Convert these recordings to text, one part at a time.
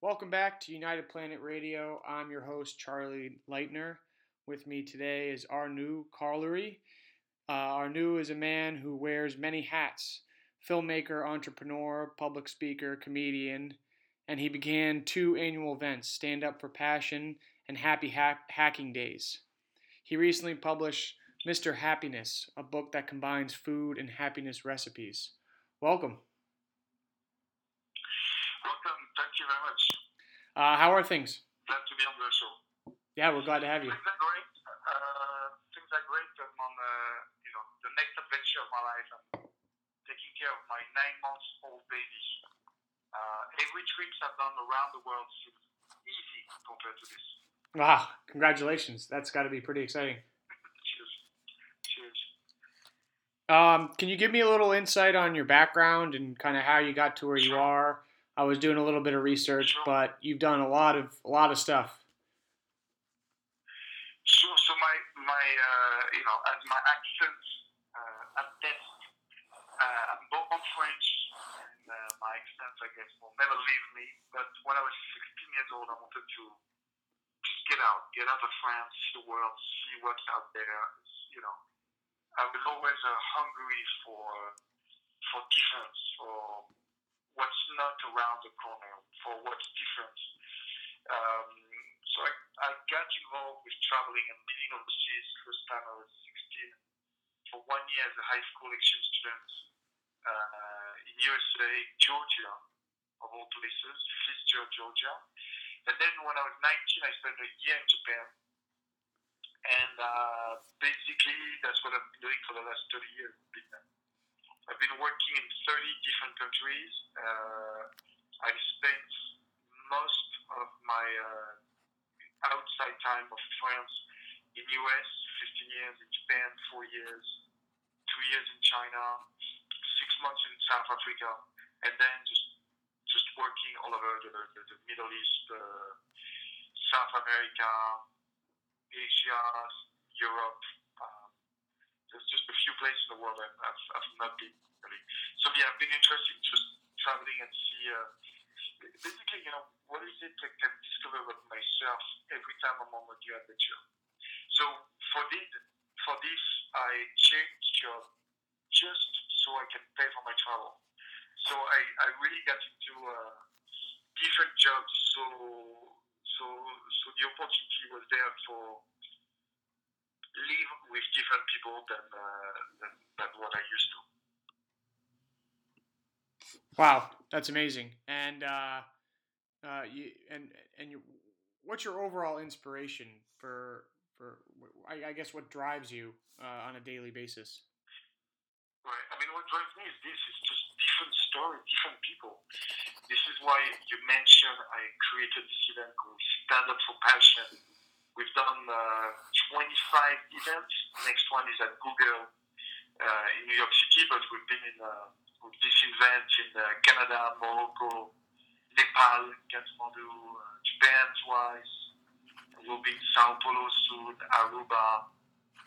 Welcome back to United Planet Radio. I'm your host, Charlie Leitner. With me today is Arnaud Collery. Uh, Arnaud is a man who wears many hats filmmaker, entrepreneur, public speaker, comedian, and he began two annual events Stand Up for Passion and Happy Hacking Days. He recently published Mr. Happiness, a book that combines food and happiness recipes. Welcome. Welcome. Thank you very much. Uh, how are things? Glad to be on the show. Yeah, we're glad to have you. Things are great. Uh, things are great. I'm on uh, you know the next adventure of my life. I'm taking care of my nine months old baby. Uh, every trip I've done around the world seems easy compared to this. Wow! Congratulations. That's got to be pretty exciting. Cheers. Cheers. Um, can you give me a little insight on your background and kind of how you got to where you are? I was doing a little bit of research, Sure. but you've done a lot of a lot of stuff. Sure. So my my uh, you know as my accent uh, attest, uh, I'm born French, and uh, my accent I guess will never leave me. But when I was 16 years old, I wanted to just get out, get out of France, see the world, see what's out there. You know, I was always uh, hungry for for difference, for what's not around the corner, for what's different. Um, so I, I got involved with traveling and living overseas first time I was 16 for one year as a high school exchange student uh, in USA, Georgia, of all places, Fitzgerald, Georgia. And then when I was 19, I spent a year in Japan. And uh, basically, that's what I've been doing for the last 30 years. Been, I've been working in 30 different countries. Uh, I spent most of my uh, outside time of France in US, 15 years in Japan, four years, two years in China, six months in South Africa, and then just just working all over the, the, the Middle East, uh, South America, Asia, Europe. There's just a few places in the world I've, I've, I've not been really. So yeah, I've been interested in just traveling and see. Uh, basically, you know, what is it I can discover about myself every time I'm on a new adventure. So for this, for this, I changed job just so I can pay for my travel. So I, I really got into uh, different jobs. So so so the opportunity was there for live with different people than uh, than, than what I used to. Wow, that's amazing. And uh, uh, you and and you, what's your overall inspiration for for I, I guess what drives you uh, on a daily basis? Right. I mean, what drives me is this: it's just different story, different people. This is why you mentioned I created this event called Stand Up for Passion. We've done uh, 25 events. Next one is at Google uh, in New York City, but we've been in uh, with this event in uh, Canada, Morocco, Nepal, Kathmandu, uh, Japan twice. We'll be in Sao Paulo soon, Aruba,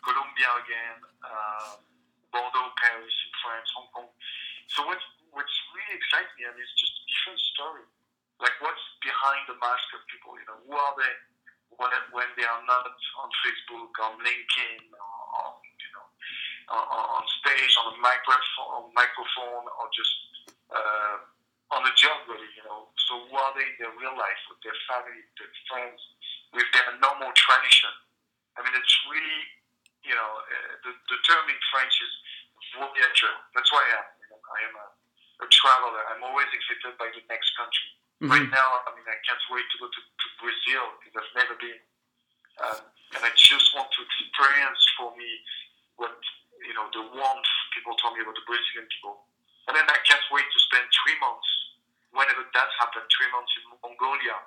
Colombia again, uh, Bordeaux, Paris in France, Hong Kong. So what's what's really exciting me, and it's just different story. Like what's behind the mask of people? You know, who are they when, when they are not on Facebook, on LinkedIn, on, you know, on, on stage, on a microphone, microphone, or just uh, on the job, really. You know, so who are they in their real life with their family, their friends, with their normal tradition? I mean, it's really, you know, uh, the, the term in French is voyager. That's why I am. You know, I am a, a traveler. I'm always excited by the next country. Right now, I mean, I can't wait to go to, to Brazil because I've never been. Um, and I just want to experience for me what, you know, the warmth people told me about the Brazilian people. And then I can't wait to spend three months, whenever that happens, three months in Mongolia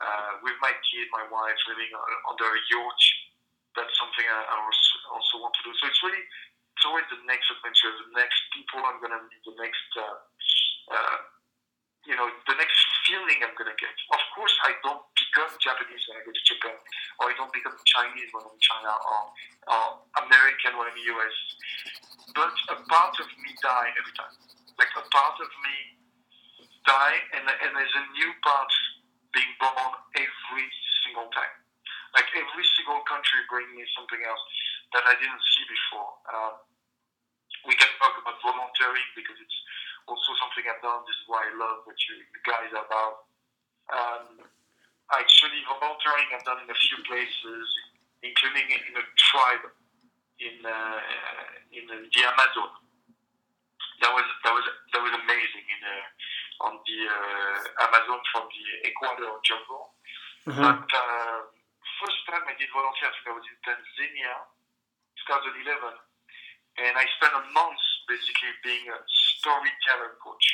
uh, with my kid, my wife, living under a yurt. That's something I, I also also want to do. So it's really, it's always the next adventure, the next people I'm going to meet, the next, uh, uh, you know, the next feeling I'm going to get. Of course, I don't become Japanese when I go to Japan, or I don't become Chinese when I'm in China, or, or American when I'm in the US. But a part of me die every time. Like a part of me die, and, and there's a new part being born every single time. Like every single country bring me something else that I didn't see before. Um, we can talk about volunteering because it's also something I've done. This is why I love what you, you guys are about. Um, actually, volunteering I've done in a few places, including in a tribe in uh, in the Amazon. That was that was that was amazing in uh, on the uh, Amazon from the Ecuador jungle. Uh-huh. But uh, first time I did volunteer, I think I was in Tanzania, 2011, and I spent a month basically being a storyteller coach.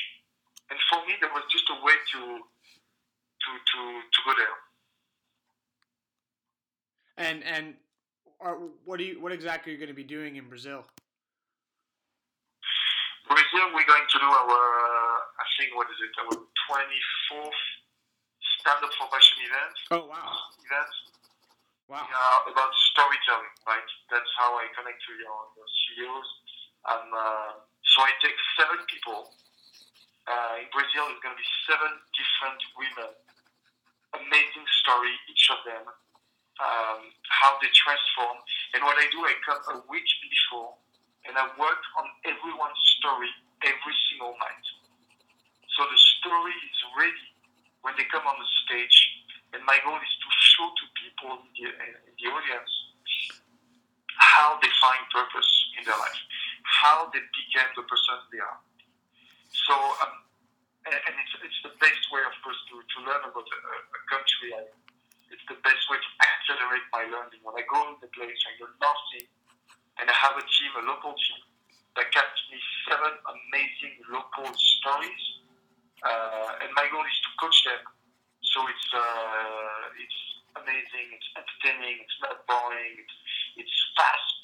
And for me, that was just a way to to to to go there. And and are, what do you what exactly are you going to be doing in Brazil? Brazil, we're going to do our, I think, what is it, our 24th stand-up for passion event. Oh wow! Event. Wow. Yeah, about storytelling, right? That's how I connect to your, your CEOs. Um, uh, so I take seven people. Uh, in Brazil, it's going to be seven different women. Amazing story, each of them. Um, how they transform. And what I do, I come a week before, and I work on everyone's story every single night. So the story is ready when they come on the stage, and my goal is to show to people in the, in the audience how they find purpose in their life, how they became the person they are. So, um, and, it's, it's the best way, of course, to, to learn about a, a country. I, it's the best way to accelerate my learning. When I go in the place, I learn nothing, and I have a team, a local team, that catch me seven amazing local stories. Uh, and my goal is to coach them. So it's uh, it's amazing, it's entertaining, it's not boring, it's, it's fast,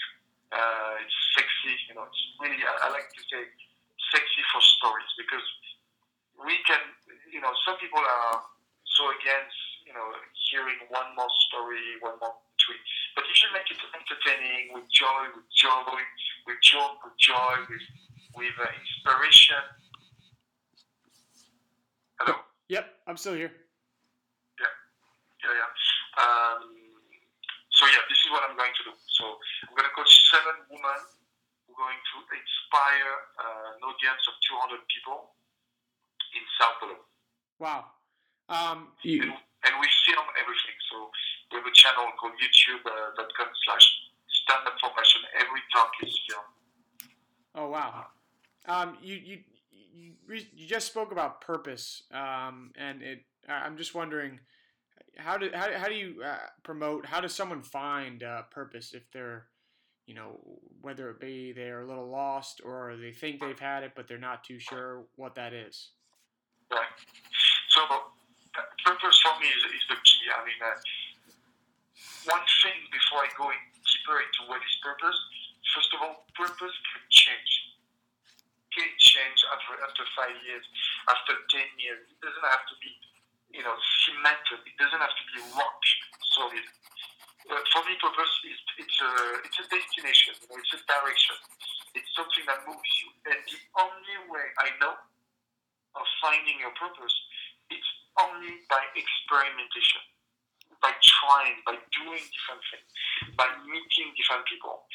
uh, it's sexy. You know, it's really I, I like to say sexy for stories because we can. You know, some people are so against you know hearing one more story, one more tweet. But if you make it entertaining with joy, with joy, with joy, with joy, with with uh, inspiration. Hello. Yep, I'm still here. Yeah, yeah. Um, so yeah, this is what I'm going to do. So I'm going to coach seven women. We're going to inspire uh, an audience of 200 people in Sao Paulo. Wow. Um, you, And, and we film everything. So we have a channel called youtube.com slash stand up. Every talk is filmed. oh wow. Um, you you you, you just spoke about purpose. Um, and it. I'm just wondering. How do how, how do you uh, promote? How does someone find uh, purpose if they're, you know, whether it be they're a little lost or they think they've had it but they're not too sure what that is. Right. So uh, purpose for me is, is the key. I mean, uh, one thing before I go in deeper into what is purpose, first of all, purpose can change. Can change after, after five years, after 10 years. It doesn't have to be, you know, cemented. It doesn't have to be rock solid. But for me, purpose is it's a it's a destination. You know, it's a direction. It's something that moves you. And the only way I know of finding your purpose, it's only by experimentation, by trying, by doing different things, by meeting different people.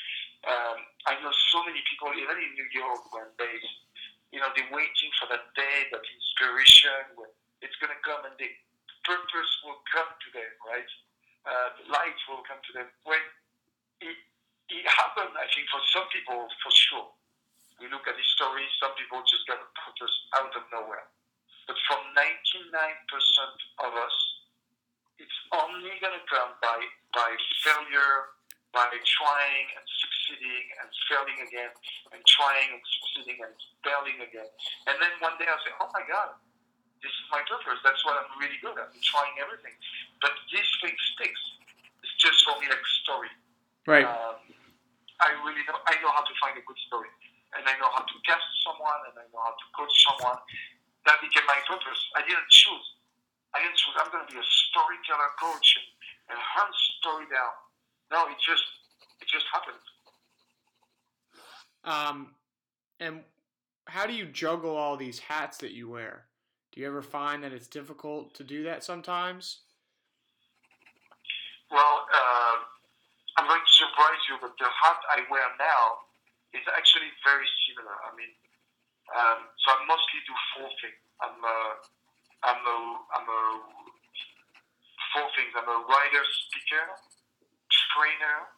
Um, I know so many people, even in New York, when they, you know, they're waiting for that day, that inspiration, when it's going to come and the purpose will come to them, right? Uh, the light will come to them. When it, it happened, I think, for some people, for sure. We look at the story, some people just get a purpose out of nowhere. But for 99% of us, it's only going to come by, by failure, by trying and succeeding and failing again, and trying and succeeding and failing again. And then one day I'll say, oh my God, this is my purpose. That's what I'm really good at. I'm trying everything. But this thing sticks. It's just for me like a story. Right. Um, I really know. I know how to find a good story, and I know how to cast someone, and I know how to coach someone. That became my purpose. I didn't choose. I didn't choose. I'm going to be a storyteller coach and, and hunt story down. No, it just it just happened. Um, and how do you juggle all these hats that you wear? Do you ever find that it's difficult to do that sometimes? Well, uh, I'm going to surprise you, but the hat I wear now is actually very similar. I mean, um, so I mostly do four things. I'm a, I'm a, I'm a four things. I'm a writer, speaker, trainer,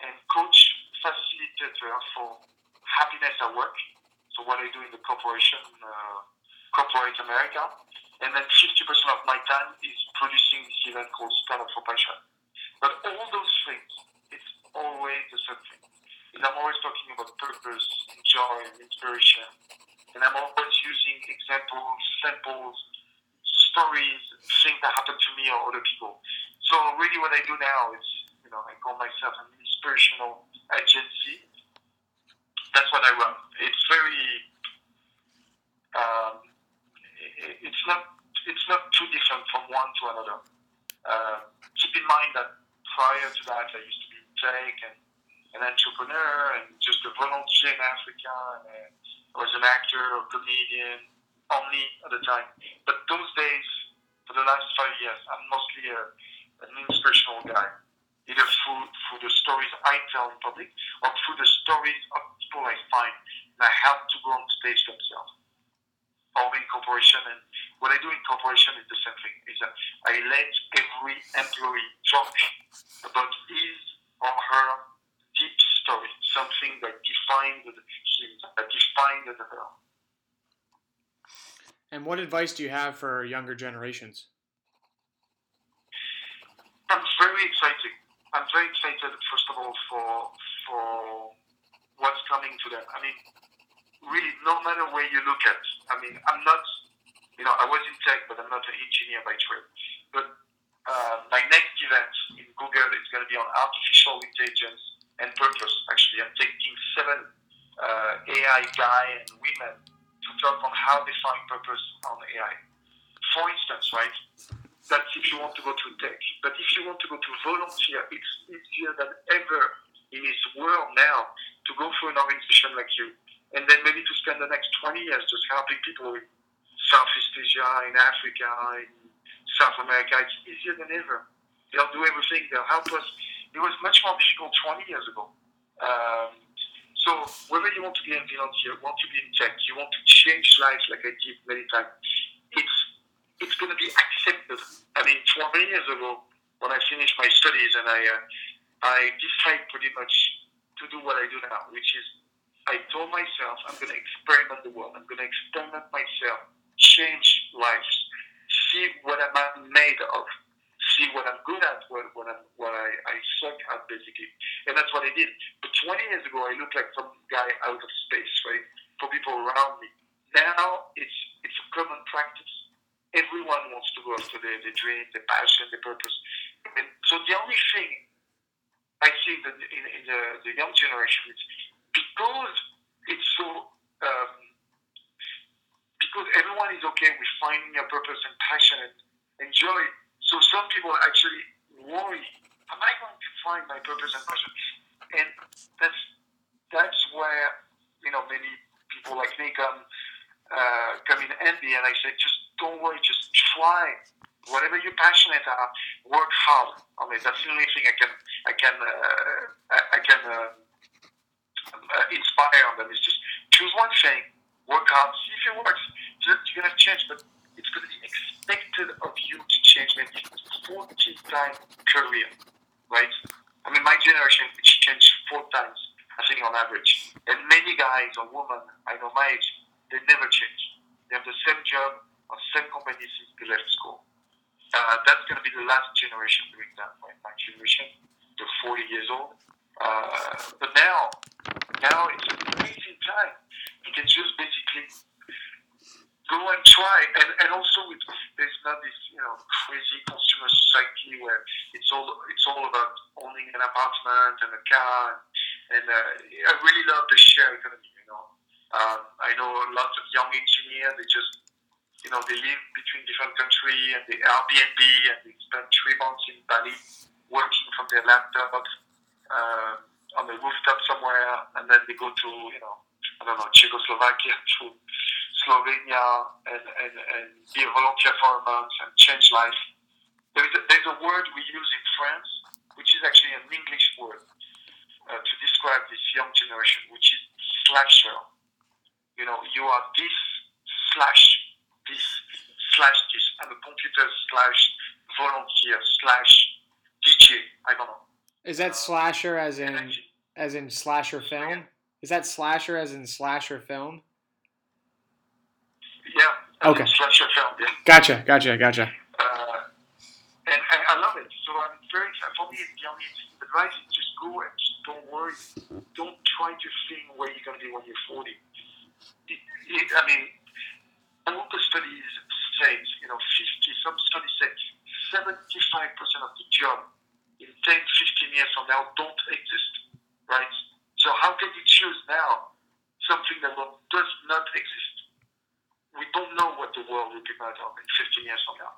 and coach facilitator for happiness at work. So what I do in the corporation, uh, corporate America, and then 50% of my time is producing this event called Stand Up for Passion. But all those things, it's always the same thing. And I'm always talking about purpose, joy, and inspiration. And I'm always using examples, samples, stories, things that happen to me or other people. So really what I do now is, you know, I call myself an inspirational agency. That's what I run. It's very, um, it's not, it's not too different from one to another. Uh, keep in mind that prior to that, I used to be tech and an entrepreneur and just a volunteer in Africa. And I was an actor or comedian only at the time. But those days, for the last five years, I'm mostly a, an inspirational guy, either through, through the stories I tell in public or through the stories of people I find and I help to go on stage themselves. All in corporation, and what I do in corporation is the same thing. Is that I let every employee talk about his or her deep story, something that defines him, that defines the development. And what advice do you have for younger generations? I'm very excited. I'm very excited, first of all, for for what's coming to them. I mean, really, no matter where you look at. I mean, I'm not, you know, I was in tech, but I'm not an engineer by trade. But uh, my next event in Google is going to be on artificial intelligence and purpose. Actually, I'm taking seven uh, AI guys and women to talk on how they find purpose on AI. For instance, right? That's if you want to go to tech. But if you want to go to volunteer, it's easier than ever in this world now to go for an organization like you, and then maybe to spend the next 20 years just helping people in Southeast Asia, in Africa, in South America. It's easier than ever. They'll do everything. They'll help us. It was much more difficult 20 years ago. Um, so whether you want to be a volunteer, want to be in tech, you want to change lives like I did many times, it's it's going to be accepted. I mean, 20 years ago, when I finished my studies and I uh, I decided pretty much to do what I do now, which is I told myself I'm going to experiment the world. I'm going to experiment myself, change lives, see what I'm made of, see what I'm good at, what, what, I'm, what I, I suck at, basically. And that's what I did. But 20 years ago, I looked like some guy out of space, right, for people around me. Now it's it's a common practice. Everyone wants to go after their, their dream, their passion, their purpose. And so the only thing I see in in, in the, the young generation is because it's so um, because everyone is okay with finding a purpose and passion and, and joy. So some people actually worry: Am I going to find my purpose and passion? And that's that's where you know many people like me come uh, come in handy, and I say, just don't worry, just try whatever you're passionate about. Work hard on it. That's the only thing I can I can uh, I, I can. Uh, uh, inspire them is just choose one thing, work hard, see if it works. You're going to change, but it's going to be expected of you to change maybe 40 times career, right? I mean, my generation, which changed four times, I think, on average. And many guys or women, I know my age, they never change. They have the same job or same company since they left school. Uh, that's going to be the last generation doing that, right? My generation, they're 40 years old. Uh, but now, now it's an amazing time. You can just basically go and try. And, and also, it, there's not this you know crazy consumer society where it's all it's all about owning an apartment and a car. And, and uh, I really love the share economy. You know, um, I know lots of young engineers. They just you know they live between different countries and they Airbnb and they spend three months in Bali working from their laptop. uh, on the rooftop somewhere, and then they go to you know I don't know Czechoslovakia to Slovenia and, and, and be a volunteer for a month and change life. There's a, there's a word we use in France, which is actually an English word uh, to describe this young generation, which is slasher. You know, you are this slash this slash this. I'm a computer slash volunteer slash DJ. I don't know. Is that slasher as in as in slasher film? Is that slasher as in slasher film? Yeah. Okay. Slasher film. Yeah. Gotcha, gotcha, gotcha. Uh, and, and I love it. So I'm very excited. For me, the only advice is just go and just don't worry. Don't try to think where you're going to be when you're 40. It, it, I mean, all the studies say, you know, 50, some studies say 75% of the job in 10, 15 years from now don't exist, right? So how can you choose now something that will, does not exist? We don't know what the world will be made of in 15 years from now.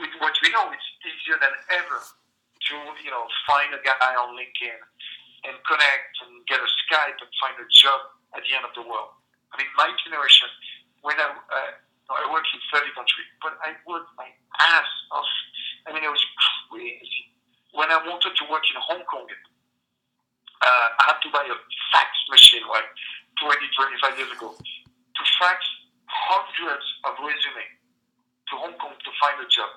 With what we know, it's easier than ever to, you know, find a guy on LinkedIn and connect and get a Skype and find a job at the end of the world. I mean, my generation, when I, uh, I work in 30 countries, but I worked my ass off. I mean, it was crazy. When I wanted to work in Hong Kong, uh, I had to buy a fax machine like 20, 25 years ago to fax hundreds of resumes to Hong Kong to find a job.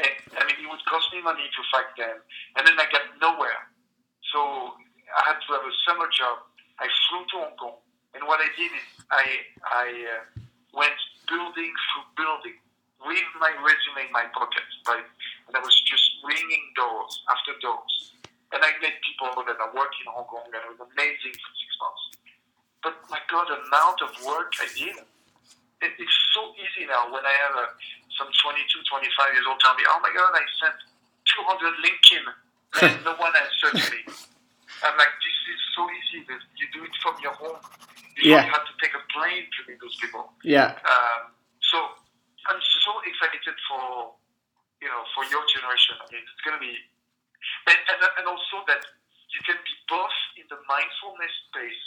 And, I mean, it would cost me money to fax them, and then I got nowhere. So I had to have a summer job. I flew to Hong Kong, and what I did is I, I uh, went building through building with my resume in my pocket, right? And I was just ringing doors after doors. And I met people that are working in Hong Kong, and it was amazing for six months. But my God, the amount of work I did, it, it's so easy now when I have a, some 22, 25 years old tell me, oh my God, I sent 200 LinkedIn and no one answered me. I'm like, this is so easy. You do it from your home. Before Yeah. you have to take a plane to meet those people. Yeah. Um, so I'm so excited for you know for your generation. I mean, it's going to be and, and and also that you can be both in the mindfulness space,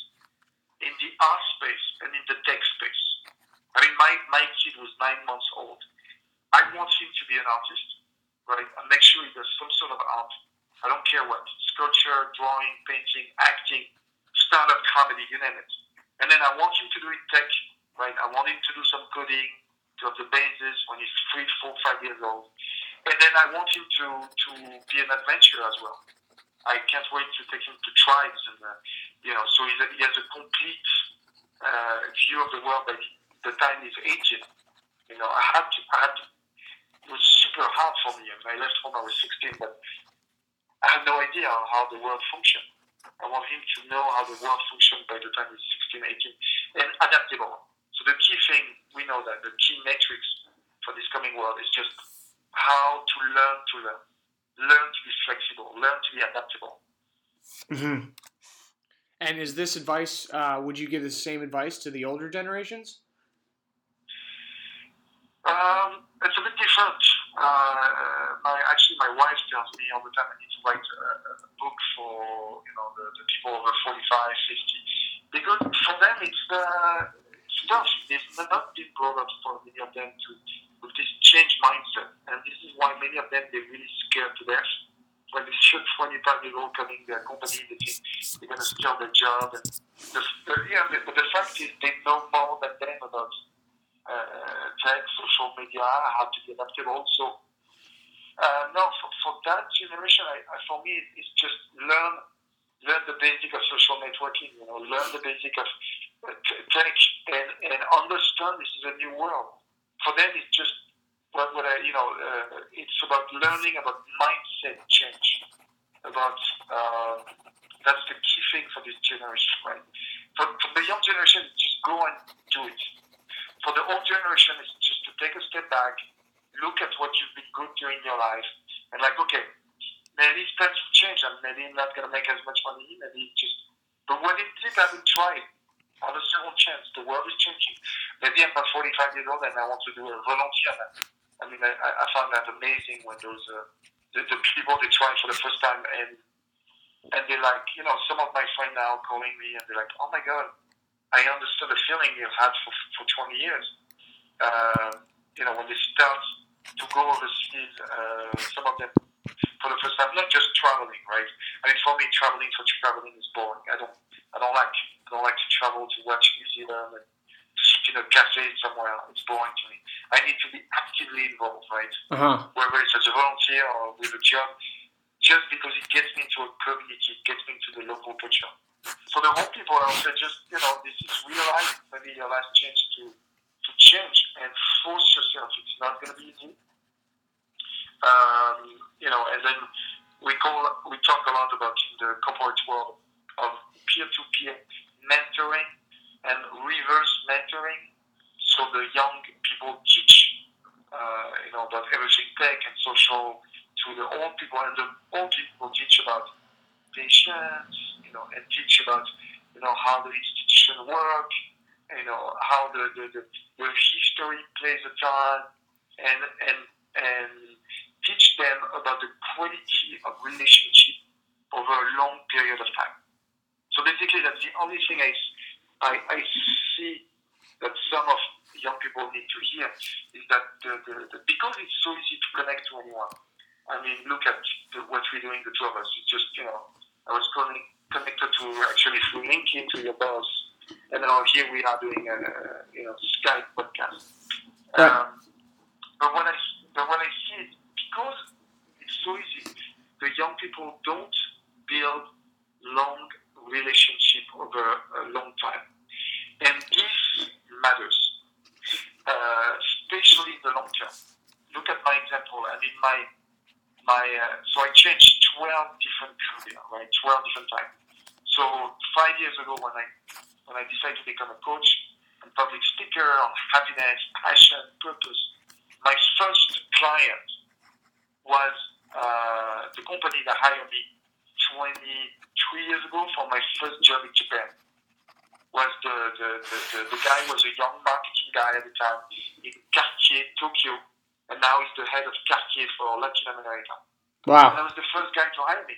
in the art space, and in the tech space. I mean, my my kid was nine months old. I want him to be an artist, right? And make sure he does some sort of art. I don't care what sculpture, drawing, painting, acting, stand-up comedy, you name it. And then I want him to do it tech, right? I want him to do some coding, to have the basis when he's three, four, five years old. And then I want him to, to be an adventurer as well. I can't wait to take him to tribes and, uh, you know, so he has a complete uh, view of the world by the time he's 18. You know, I had to, I had to, it was super hard for me. When I left home, I was 16, but I had no idea how the world functioned. I want him to know how the world functions by the time he's 16, 18, and adaptable. So the key thing, we know that the key metrics for this coming world is just how to learn to learn. Learn to be flexible, learn to be adaptable. hmm And is this advice? Uh, would you give the same advice to the older generations? Um, it's a bit different. Uh, my, actually, my wife tells me all the time I need to write a, a book for you know the, the people over 45, 50. Because for them, it's, uh, it's tough. They've not been brought up for many of them to with this change mindset. And this is why many of them, they're really scared to death. When they a 25 year old coming their company, they think they're going to steal their job. And the, the, yeah, the, but the fact is, they know more than them about uh, tech, social media, how to be adaptable. So, uh, no, for, for that generation, I, I, for me, it's just learn learn the basic of social networking. You know, learn the basic of uh, tech, and, and understand this is a new world. For them, it's just what, what I, you know, uh, it's about learning about mindset change. About uh, that's the key thing for this generation, right? For, for the young generation, just go and do it for the old generation it's just to take a step back, look at what you've been good during your life, and like, okay, maybe it's time to change. And maybe I'm not to make as much money. Maybe just, but when it did, I will try it. Have a second chance. The world is changing. Maybe I'm not 45 years old and I want to do a volunteer. I mean, I, I found that amazing when those uh, the, the people they try for the first time and and they're like, you know, some of my friends now calling me and they're like, oh my god, I understand the feeling you've had for, for 20 years. Uh, you know, when they start to go overseas, uh, some of them for the first time, not just traveling, right? I mean, for me, traveling for traveling is boring. I don't, I don't like, I don't like to travel to watch New Zealand and in a cafe somewhere. It's boring to me. I need to be actively involved, right? Uh-huh. Whether it's as a volunteer or with a job, just because it gets me into a community, it gets me into the local culture. For the whole people, I would say just, you know, this is real life, maybe your last chance to, to change and force yourself. It's not going to be easy. Um, you know, and then we call, we talk a lot about in the corporate world of peer-to-peer mentoring and reverse mentoring. So the young people teach, uh, you know, about everything tech and social to the old people, and the old people teach about patience, you know, and teach about, you know, how the institution work, you know, how the, the, the, the history plays a part, and, and, and teach them about the quality of relationship over a long period of time. So basically, that's the only thing I, I, I see that some of young people need to hear is that the, the, the, because it's so easy to connect to anyone. I mean, look at the, what we're doing, the two of us. It's just, you know, I was calling, connected to actually through LinkedIn to your boss, and now here we are doing a, you know, Skype podcast. Right. Um, but when I, but when I see it, because it's so easy, the young people don't build long relationship over a long time. And this matters, uh, especially in the long term. Look at my example. I mean, my my uh, so I changed 12 different career, right? 12 different times. So five years ago, when I when I decided to become a coach and public speaker on happiness, passion, purpose, my first client was uh, the company that hired me 23 years ago for my first job in Japan was the, the, the, the, the guy was a young marketing guy at the time in Cartier, Tokyo, and now he's the head of Cartier for Latin America. And Wow. I was the first guy to hire me.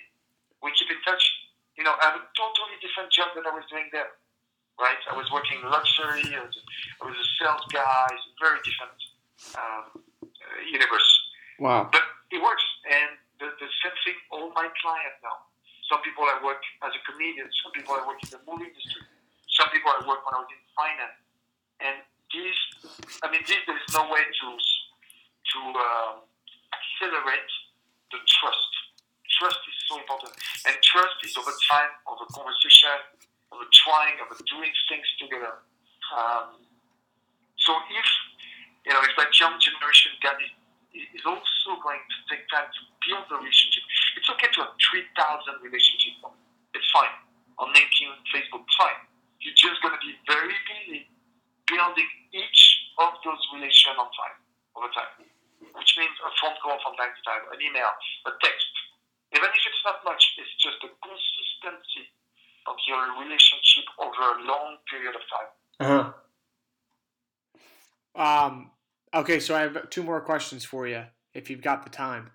We keep in touch. You know, I have a totally different job than I was doing there. Right? I was working luxury. I was, I was a sales guy. It's a very different um, uh, universe. Wow. But it works. And the, the same thing, all my clients now. Some people I work as a comedian. Some people I work in the movie industry. Some people I work when I was in finance. And this, I mean, this, there's no way to, to um, accelerate the trust. Trust is so important. And trust is over time, over conversation, over trying, over doing things together. Um, so if, you know, if that young generation gap is, is also going to take time to build the relationship, it's okay to have 3,000 relationships. It's fine. On LinkedIn, Facebook, fine. You're just going to be very busy building each of those relations on time, over time which means a phone call from time to time, an email, a text. Even if it's not much, it's just the consistency of your relationship over a long period of time. Uh-huh. Um, okay, so I have two more questions for you, if you've got the time.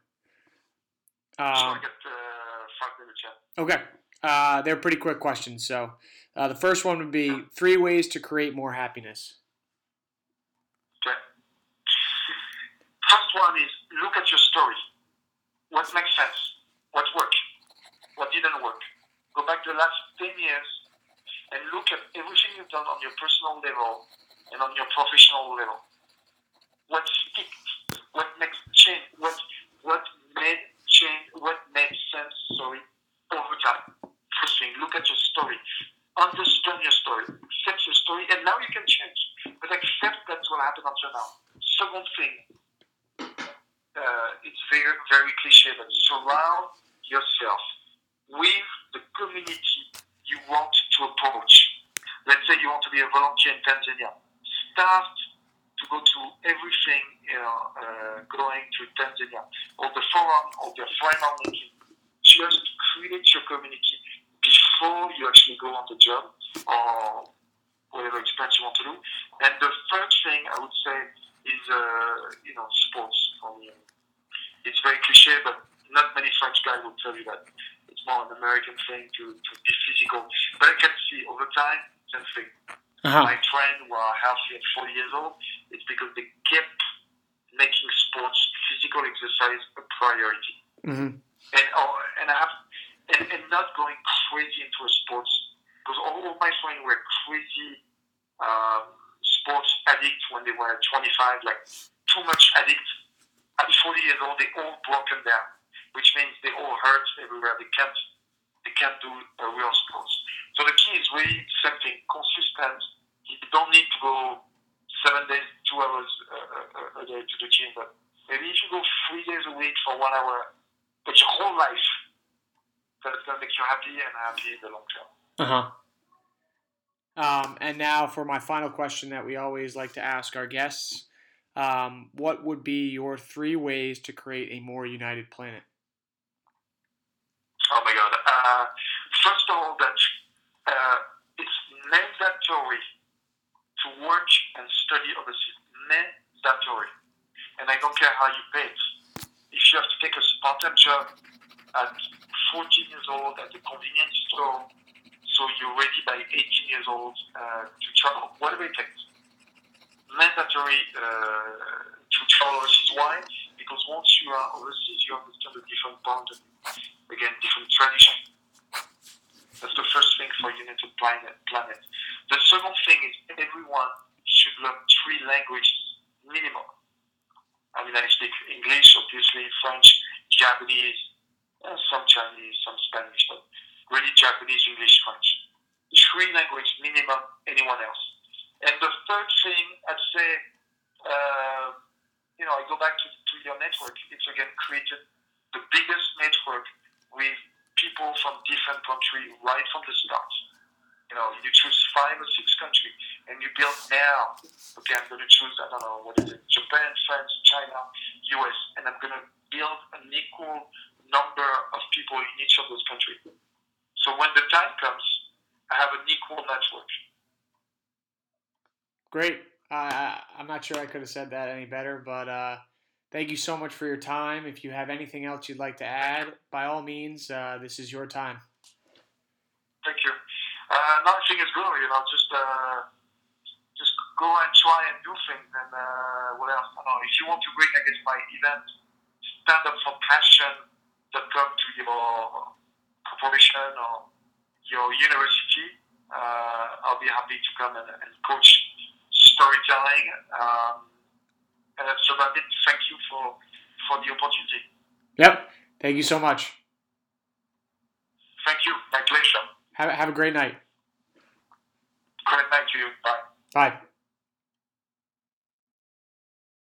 Um, get uh, Frank in the chat. okay, uh, they're pretty quick questions. So uh, the first one would be three ways to create more happiness. Okay. First one is look at your story. What makes sense? What worked? What didn't work? Go back the last 10 years and look at everything you've done on your personal level and on your professional level. What sticked? What makes change? What what change? What makes sense? Sorry, over time. First thing, look at your story. Understand your story. Accept your story, and now you can change. But accept that's what happened until now. Second thing, uh, it's very very cliche, but surround yourself with the community you want to approach. Let's say you want to be a volunteer in Tanzania. Start to go to everything, you know, uh, going to Tanzania, or the forum, or the framework meeting. Just create your community before you actually go on the job or whatever experience you want to do. And the third thing I would say is, uh, you know, sports for me. It's very cliche, but not many French guys will tell you that. It's more an American thing to, to be physical. But I can see over time, same thing. Uh-huh. my friends who are healthy at 40 years old, it's because they kept making sports, physical exercise a priority. Mm-hmm. And, oh, and I have, and, and not going crazy into a sports, because all of my friends were crazy um, sports addicts when they were 25, like too much addicts. At 40 years old, they all broken down, which means they all hurt everywhere. They can't, they can't do a real sports. So the key is really something consistent. You don't need to go seven days, two hours uh, a day to the gym, but maybe if you go three days a week for one hour, but your whole life, that's to make you happy and happy in the long term. Uh huh. Um, and now for my final question that we always like to ask our guests. Um, what would be your three ways to create a more united planet? Oh my God. Uh, first of all, that uh, it's mandatory to work and study overseas. Mandatory. And I don't care how you pay it. If you have to take a part-time job at 14 years old at a convenience store so you're ready by 18 years old uh, to travel, whatever it takes. Mandatory uh, to travel overseas. Why? Because once you are overseas, you understand a different boundary, again, different tradition. That's the first thing for United Planet. planet. The second thing is everyone should learn three languages minimum. I mean, I speak English, obviously, French, Japanese, uh, some Chinese, some Spanish, but really Japanese, English, French. Three languages minimum, anyone else. And the third thing, I'd say, uh, you know, I go back to, to your network. It's again created the biggest network with people from different countries right from the start. You know, you choose five or six countries and you build now. Okay, I'm going to choose, I don't know, what is it, Japan, France, China, US, and I'm going to build an equal number of people in each of those countries. So when the time comes, I have an equal network. Great. Uh, I'm not sure I could have said that any better, but uh, thank you so much for your time. If you have anything else you'd like to add, by all means, uh, this is your time. Thank you. Uh, nothing is good, you know, just uh, just go and try and do things. And uh, what else? I don't know. If you want to bring, I guess, my event, stand up for passion.com to your corporation or your university, uh, I'll be happy to come and, and coach storytelling. Um, and that's about it. Thank you for, for the opportunity. Yep. Thank you so much. Thank you. My pleasure. Have, have a great night. Great night to you. Bye. Bye.